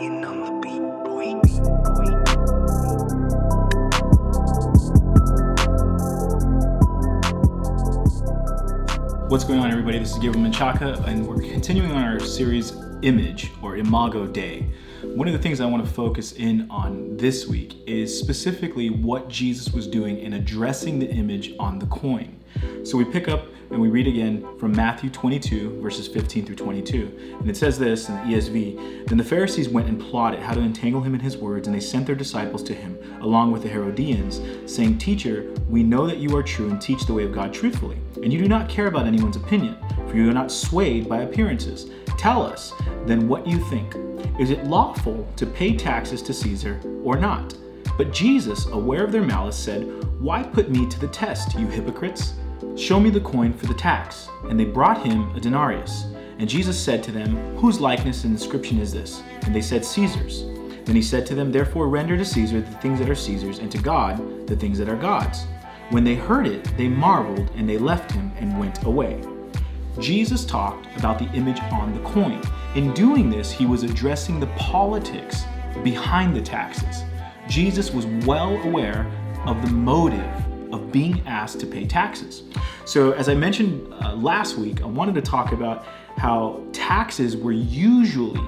On the beat, boy. What's going on, everybody? This is Gabriel Menchaca, and we're continuing on our series Image or Imago Dei. One of the things I want to focus in on this week is specifically what Jesus was doing in addressing the image on the coin. So we pick up and we read again from Matthew 22, verses 15 through 22. And it says this in the ESV Then the Pharisees went and plotted how to entangle him in his words, and they sent their disciples to him, along with the Herodians, saying, Teacher, we know that you are true and teach the way of God truthfully, and you do not care about anyone's opinion, for you are not swayed by appearances. Tell us, then, what you think. Is it lawful to pay taxes to Caesar or not? But Jesus, aware of their malice, said, Why put me to the test, you hypocrites? Show me the coin for the tax. And they brought him a denarius. And Jesus said to them, Whose likeness and inscription is this? And they said, Caesar's. Then he said to them, Therefore render to Caesar the things that are Caesar's, and to God the things that are God's. When they heard it, they marveled, and they left him and went away. Jesus talked about the image on the coin. In doing this, he was addressing the politics behind the taxes. Jesus was well aware of the motive being asked to pay taxes. So, as I mentioned uh, last week, I wanted to talk about how taxes were usually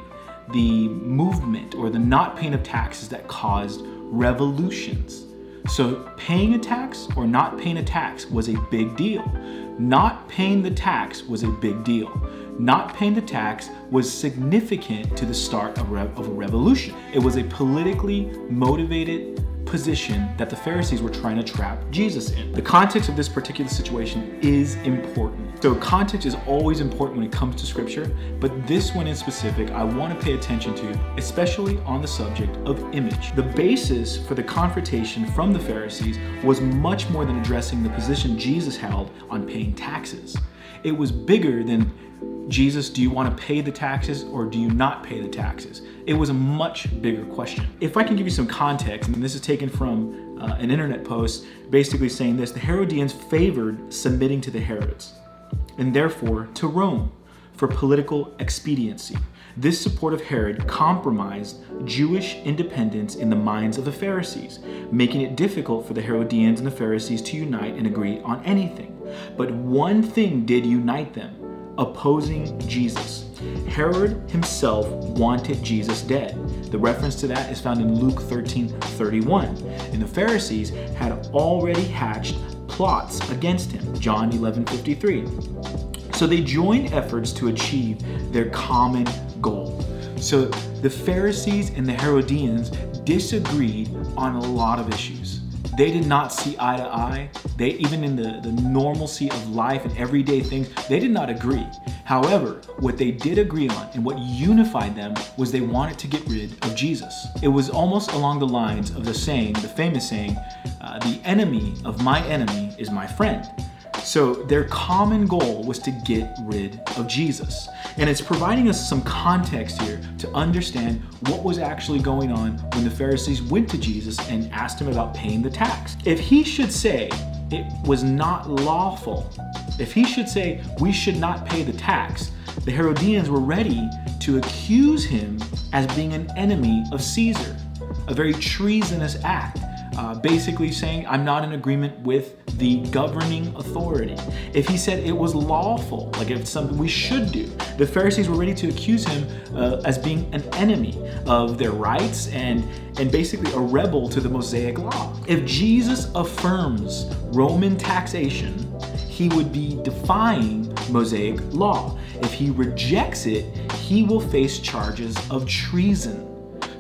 the movement or the not paying of taxes that caused revolutions. So, paying a tax or not paying a tax was a big deal. Not paying the tax was a big deal. Not paying the tax was significant to the start of, a revolution. It was a politically motivated position that the Pharisees were trying to trap Jesus in. The context of this particular situation is important. So, context is always important when it comes to scripture, but this one in specific, I want to pay attention to, especially on the subject of image. The basis for the confrontation from the Pharisees was much more than addressing the position Jesus held on paying taxes. It was bigger than Jesus, do you want to pay the taxes or do you not pay the taxes? It was a much bigger question. If I can give you some context, and this is taken from uh, an internet post basically saying this the Herodians favored submitting to the Herods and therefore to Rome for political expediency. This support of Herod compromised Jewish independence in the minds of the Pharisees, making it difficult for the Herodians and the Pharisees to unite and agree on anything. But one thing did unite them opposing Jesus. Herod himself wanted Jesus dead. The reference to that is found in Luke 13 31. And the Pharisees had already hatched plots against him. John 11 53. So they joined efforts to achieve their common goal. So the Pharisees and the Herodians disagreed on a lot of issues. They did not see eye to eye. They even in the, the normalcy of life and everyday things, they did not agree. However, what they did agree on and what unified them was they wanted to get rid of Jesus. It was almost along the lines of the saying, the famous saying, uh, the enemy of my enemy is my friend. So their common goal was to get rid of Jesus. And it's providing us some context here to understand what was actually going on when the Pharisees went to Jesus and asked him about paying the tax. If he should say it was not lawful, if he should say we should not pay the tax, the Herodians were ready to accuse him as being an enemy of Caesar, a very treasonous act uh, basically saying, I'm not in agreement with the governing authority. If he said it was lawful, like if it's something we should do, the Pharisees were ready to accuse him uh, as being an enemy of their rights and, and basically a rebel to the Mosaic law. If Jesus affirms Roman taxation, he would be defying Mosaic law. If he rejects it, he will face charges of treason.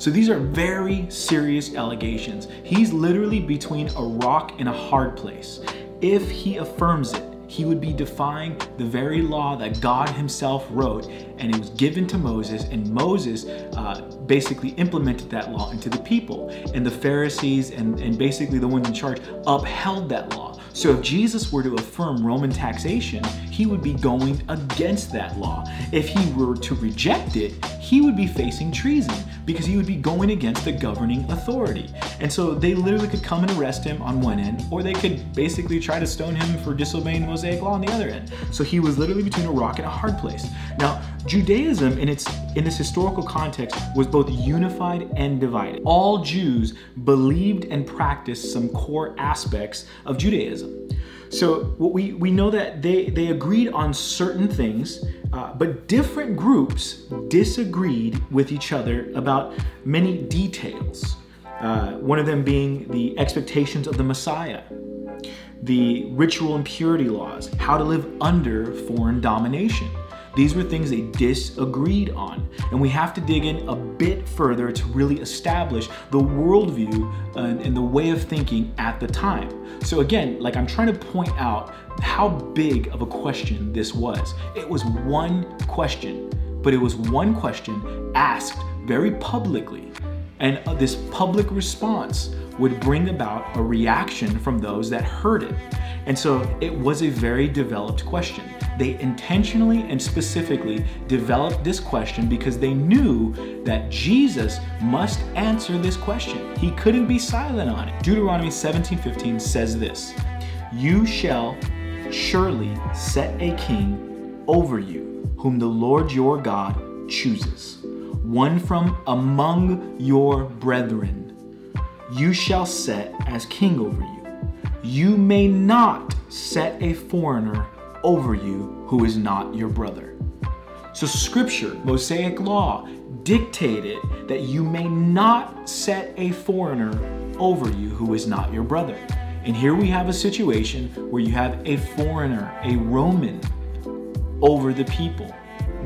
So these are very serious allegations. He's literally between a rock and a hard place. If he affirms it, he would be defying the very law that God himself wrote, and it was given to Moses, and Moses uh, basically implemented that law into the people. And the Pharisees and, and basically the ones in charge upheld that law. So if Jesus were to affirm Roman taxation, he would be going against that law. If he were to reject it, he would be facing treason because he would be going against the governing authority. And so they literally could come and arrest him on one end, or they could basically try to stone him for disobeying Mosaic law on the other end. So he was literally between a rock and a hard place. Now, Judaism in its in this historical context was both unified and divided. All Jews believed and practiced some core aspects of Judaism. So we, we know that they, they agreed on certain things, uh, but different groups disagreed with each other about many details. Uh, one of them being the expectations of the Messiah, the ritual impurity laws, how to live under foreign domination. These were things they disagreed on. And we have to dig in a bit further to really establish the worldview and, the way of thinking at the time. So, again, like I'm trying to point out how big of a question this was. It was one question, but it was one question asked very publicly. And uh, this public response would bring about a reaction from those that heard it. And so it was a very developed question. They intentionally and specifically developed this question because they knew that Jesus must answer this question. He couldn't be silent on it. Deuteronomy 17:15 says this: "You shall surely set a king over you, whom the Lord your God chooses, one from among your brethren. You shall set as king over you. You may not set a foreigner over you who is not your brother. So, scripture, Mosaic law, dictated that you may not set a foreigner over you who is not your brother. And here we have a situation where you have a foreigner, a Roman, over the people,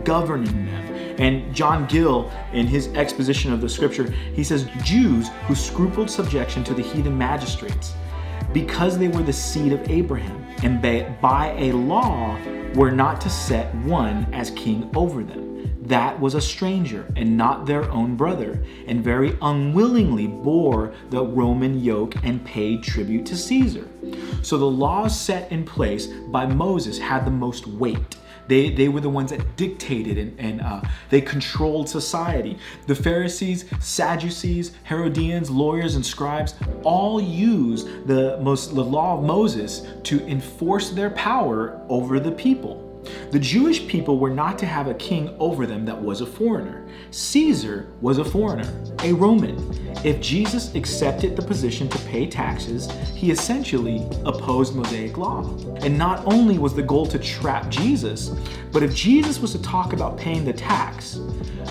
governing them. And John Gill, in his exposition of the scripture, he says Jews who scrupled subjection to the heathen magistrates because they were the seed of Abraham and by a law were not to set one as king over them. That was a stranger and not their own brother, and very unwillingly bore the Roman yoke and paid tribute to Caesar. So the laws set in place by Moses had the most weight. They, they were the ones that dictated and, and uh, they controlled society. The Pharisees, Sadducees, Herodians, lawyers, and scribes all used the, most, the law of Moses to enforce their power over the people. The Jewish people were not to have a king over them that was a foreigner. Caesar was a foreigner, a Roman. If Jesus accepted the position to pay taxes, he essentially opposed Mosaic law. And not only was the goal to trap Jesus, but if Jesus was to talk about paying the tax,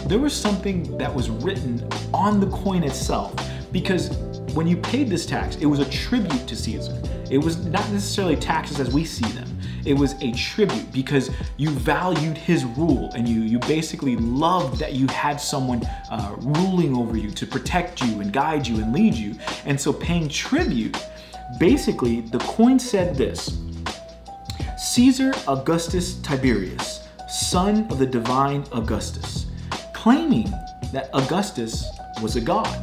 there was something that was written on the coin itself because when you paid this tax, it was a tribute to Caesar. It was not necessarily taxes as we see them. It was a tribute because you valued his rule and you you basically loved that you had someone uh, ruling over you to protect you and guide you and lead you. And so paying tribute, basically the coin said this: Caesar Augustus Tiberius, son of the divine Augustus, claiming that Augustus was a god.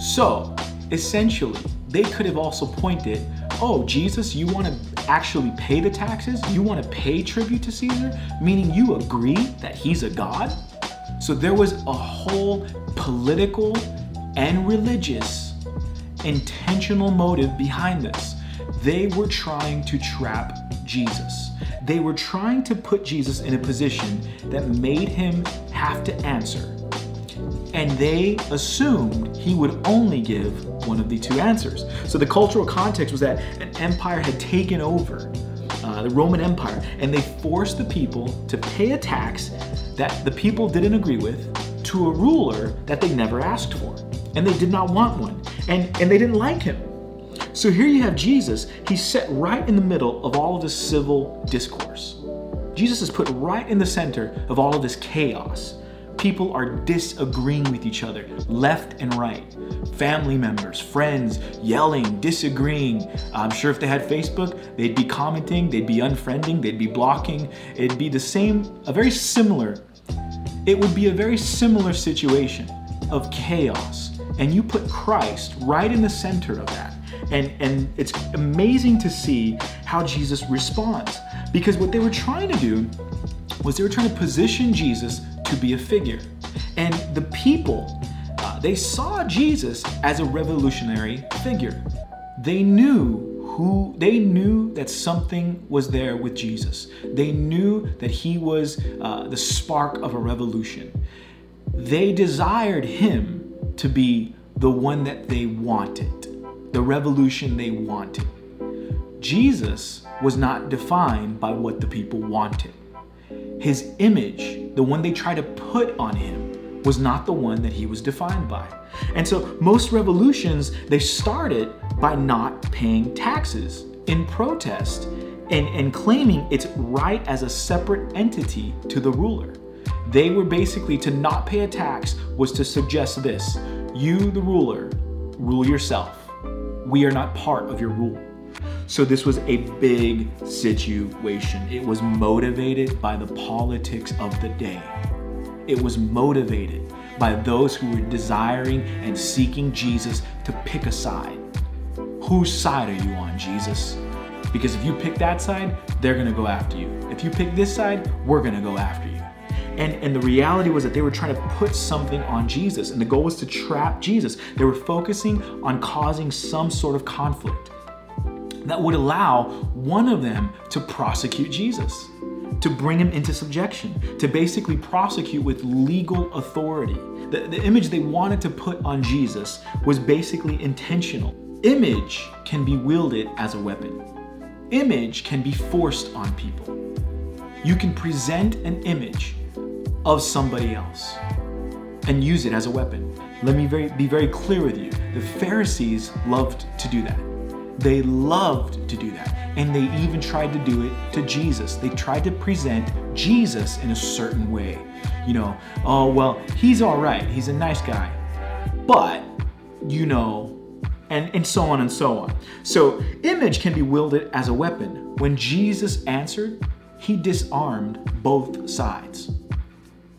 So essentially, they could have also pointed, oh, Jesus, you want to actually pay the taxes? You want to pay tribute to Caesar? Meaning you agree that he's a god? So there was a whole political and religious intentional motive behind this. They were trying to trap Jesus. They were trying to put Jesus in a position that made him have to answer and they assumed he would only give one of the two answers. So the cultural context was that an empire had taken over, uh, the Roman Empire, and they forced the people to pay a tax that the people didn't agree with to a ruler that they never asked for. And they did not want one, and, and they didn't like him. So here you have Jesus, he's set right in the middle of all of this civil discourse. Jesus is put right in the center of all of this chaos people are disagreeing with each other left and right. Family members, friends, yelling, disagreeing. I'm sure if they had Facebook, they'd be commenting, they'd be unfriending, they'd be blocking. It'd be the same, a very similar, it would be a very similar situation of chaos. And you put Christ right in the center of that. And, and it's amazing to see how Jesus responds. Because what they were trying to do was they were trying to position Jesus to be a figure. And the people, uh, they saw Jesus as a revolutionary figure. They knew who they knew that something was there with Jesus. They knew that he was uh, the spark of a revolution. They desired him to be the one that they wanted, the revolution they wanted. Jesus was not defined by what the people wanted. His image, the one they tried to put on him, was not the one that he was defined by. And so most revolutions, they started by not paying taxes in protest and, and claiming its right as a separate entity to the ruler. They were basically to not pay a tax was to suggest this you, the ruler, rule yourself. We are not part of your rule. So this was a big situation. It was motivated by the politics of the day. It was motivated by those who were desiring and seeking Jesus to pick a side. Whose side are you on, Jesus? Because if you pick that side, they're gonna go after you. If you pick this side, we're gonna go after you. And, and the reality was that they were trying to put something on Jesus, and the goal was to trap Jesus. They were focusing on causing some sort of conflict that would allow one of them to prosecute Jesus, to bring him into subjection, to basically prosecute with legal authority. The, the image they wanted to put on Jesus was basically intentional. Image can be wielded as a weapon, image can be forced on people. You can present an image of somebody else and use it as a weapon. Let me very, be very clear with you. The Pharisees loved to do that. They loved to do that. And they even tried to do it to Jesus. They tried to present Jesus in a certain way. You know, oh, well, he's all right. He's a nice guy. But, you know, and, and so on and so on. So, image can be wielded as a weapon. When Jesus answered, he disarmed both sides.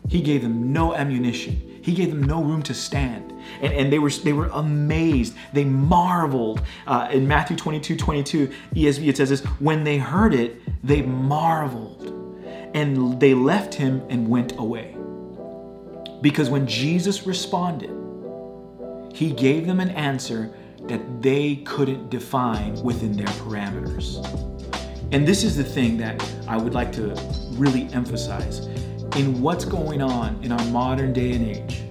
He gave them no ammunition. He gave them no room to stand. And, and they were they were amazed. They marveled. Uh, in Matthew 22, 22, ESV, it says this, when they heard it, they marveled. And they left him and went away. Because when Jesus responded, he gave them an answer that they couldn't define within their parameters. And this is the thing that I would like to really emphasize in what's going on in our modern day and age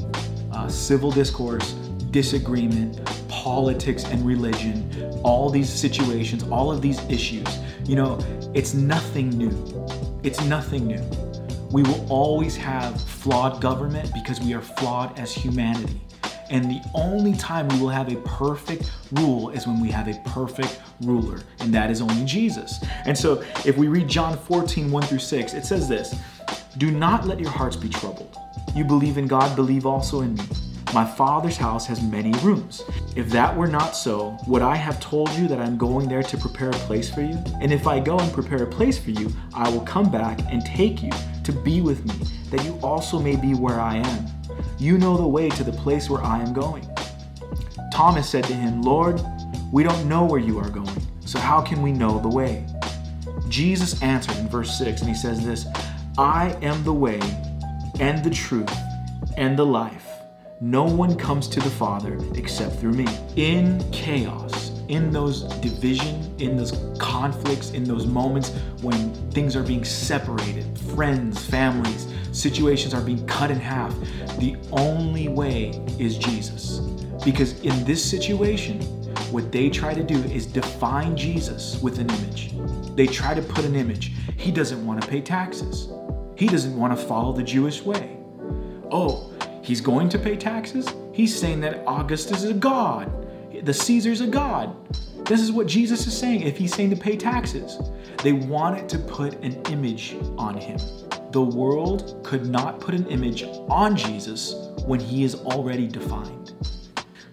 uh, civil discourse, disagreement, politics, and religion, all these situations, all of these issues. You know, it's nothing new. It's nothing new. We will always have flawed government because we are flawed as humanity. And the only time we will have a perfect rule is when we have a perfect ruler, and that is only Jesus. And so if we read John 14, 1 through 6, it says this Do not let your hearts be troubled. You believe in God, believe also in me. My Father's house has many rooms. If that were not so, would I have told you that I'm going there to prepare a place for you? And if I go and prepare a place for you, I will come back and take you to be with me, that you also may be where I am. You know the way to the place where I am going. Thomas said to him, Lord, we don't know where you are going, so how can we know the way? Jesus answered in verse 6, and he says this I am the way and the truth and the life. No one comes to the Father except through me. In chaos, in those division, in those conflicts, in those moments when things are being separated, friends, families, situations are being cut in half, the only way is Jesus. Because in this situation, what they try to do is define Jesus with an image. They try to put an image. He doesn't want to pay taxes. He doesn't want to follow the Jewish way. Oh, he's going to pay taxes? He's saying that Augustus is a god. The Caesar's a god. This is what Jesus is saying if he's saying to pay taxes. They wanted to put an image on him. The world could not put an image on Jesus when he is already defined.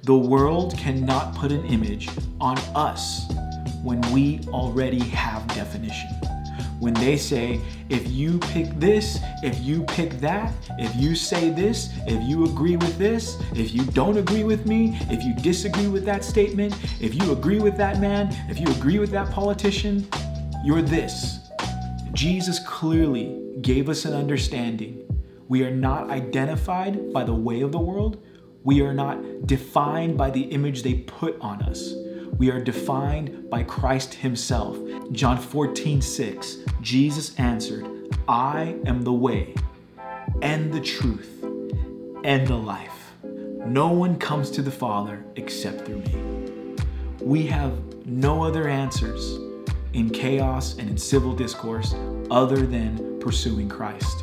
The world cannot put an image on us when we already have definition. When they say, if you pick this, if you pick that, if you say this, if you agree with this, if you don't agree with me, if you disagree with that statement, if you agree with that man, if you agree with that politician, you're this. Jesus clearly gave us an understanding We are not identified by the way of the world. We are not defined by the image they put on us. We are defined by Christ Himself. John 14, 6, Jesus answered, I am the way and the truth and the life. No one comes to the Father except through me. We have no other answers in chaos and in civil discourse other than pursuing Christ,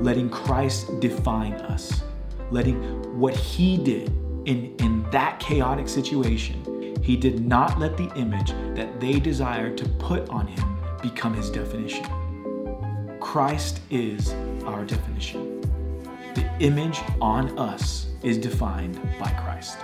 letting Christ define us, letting what He did in, in that chaotic situation, He did not let the image that they desired to put on Him become His definition. Christ is our definition. The image on us is defined by Christ.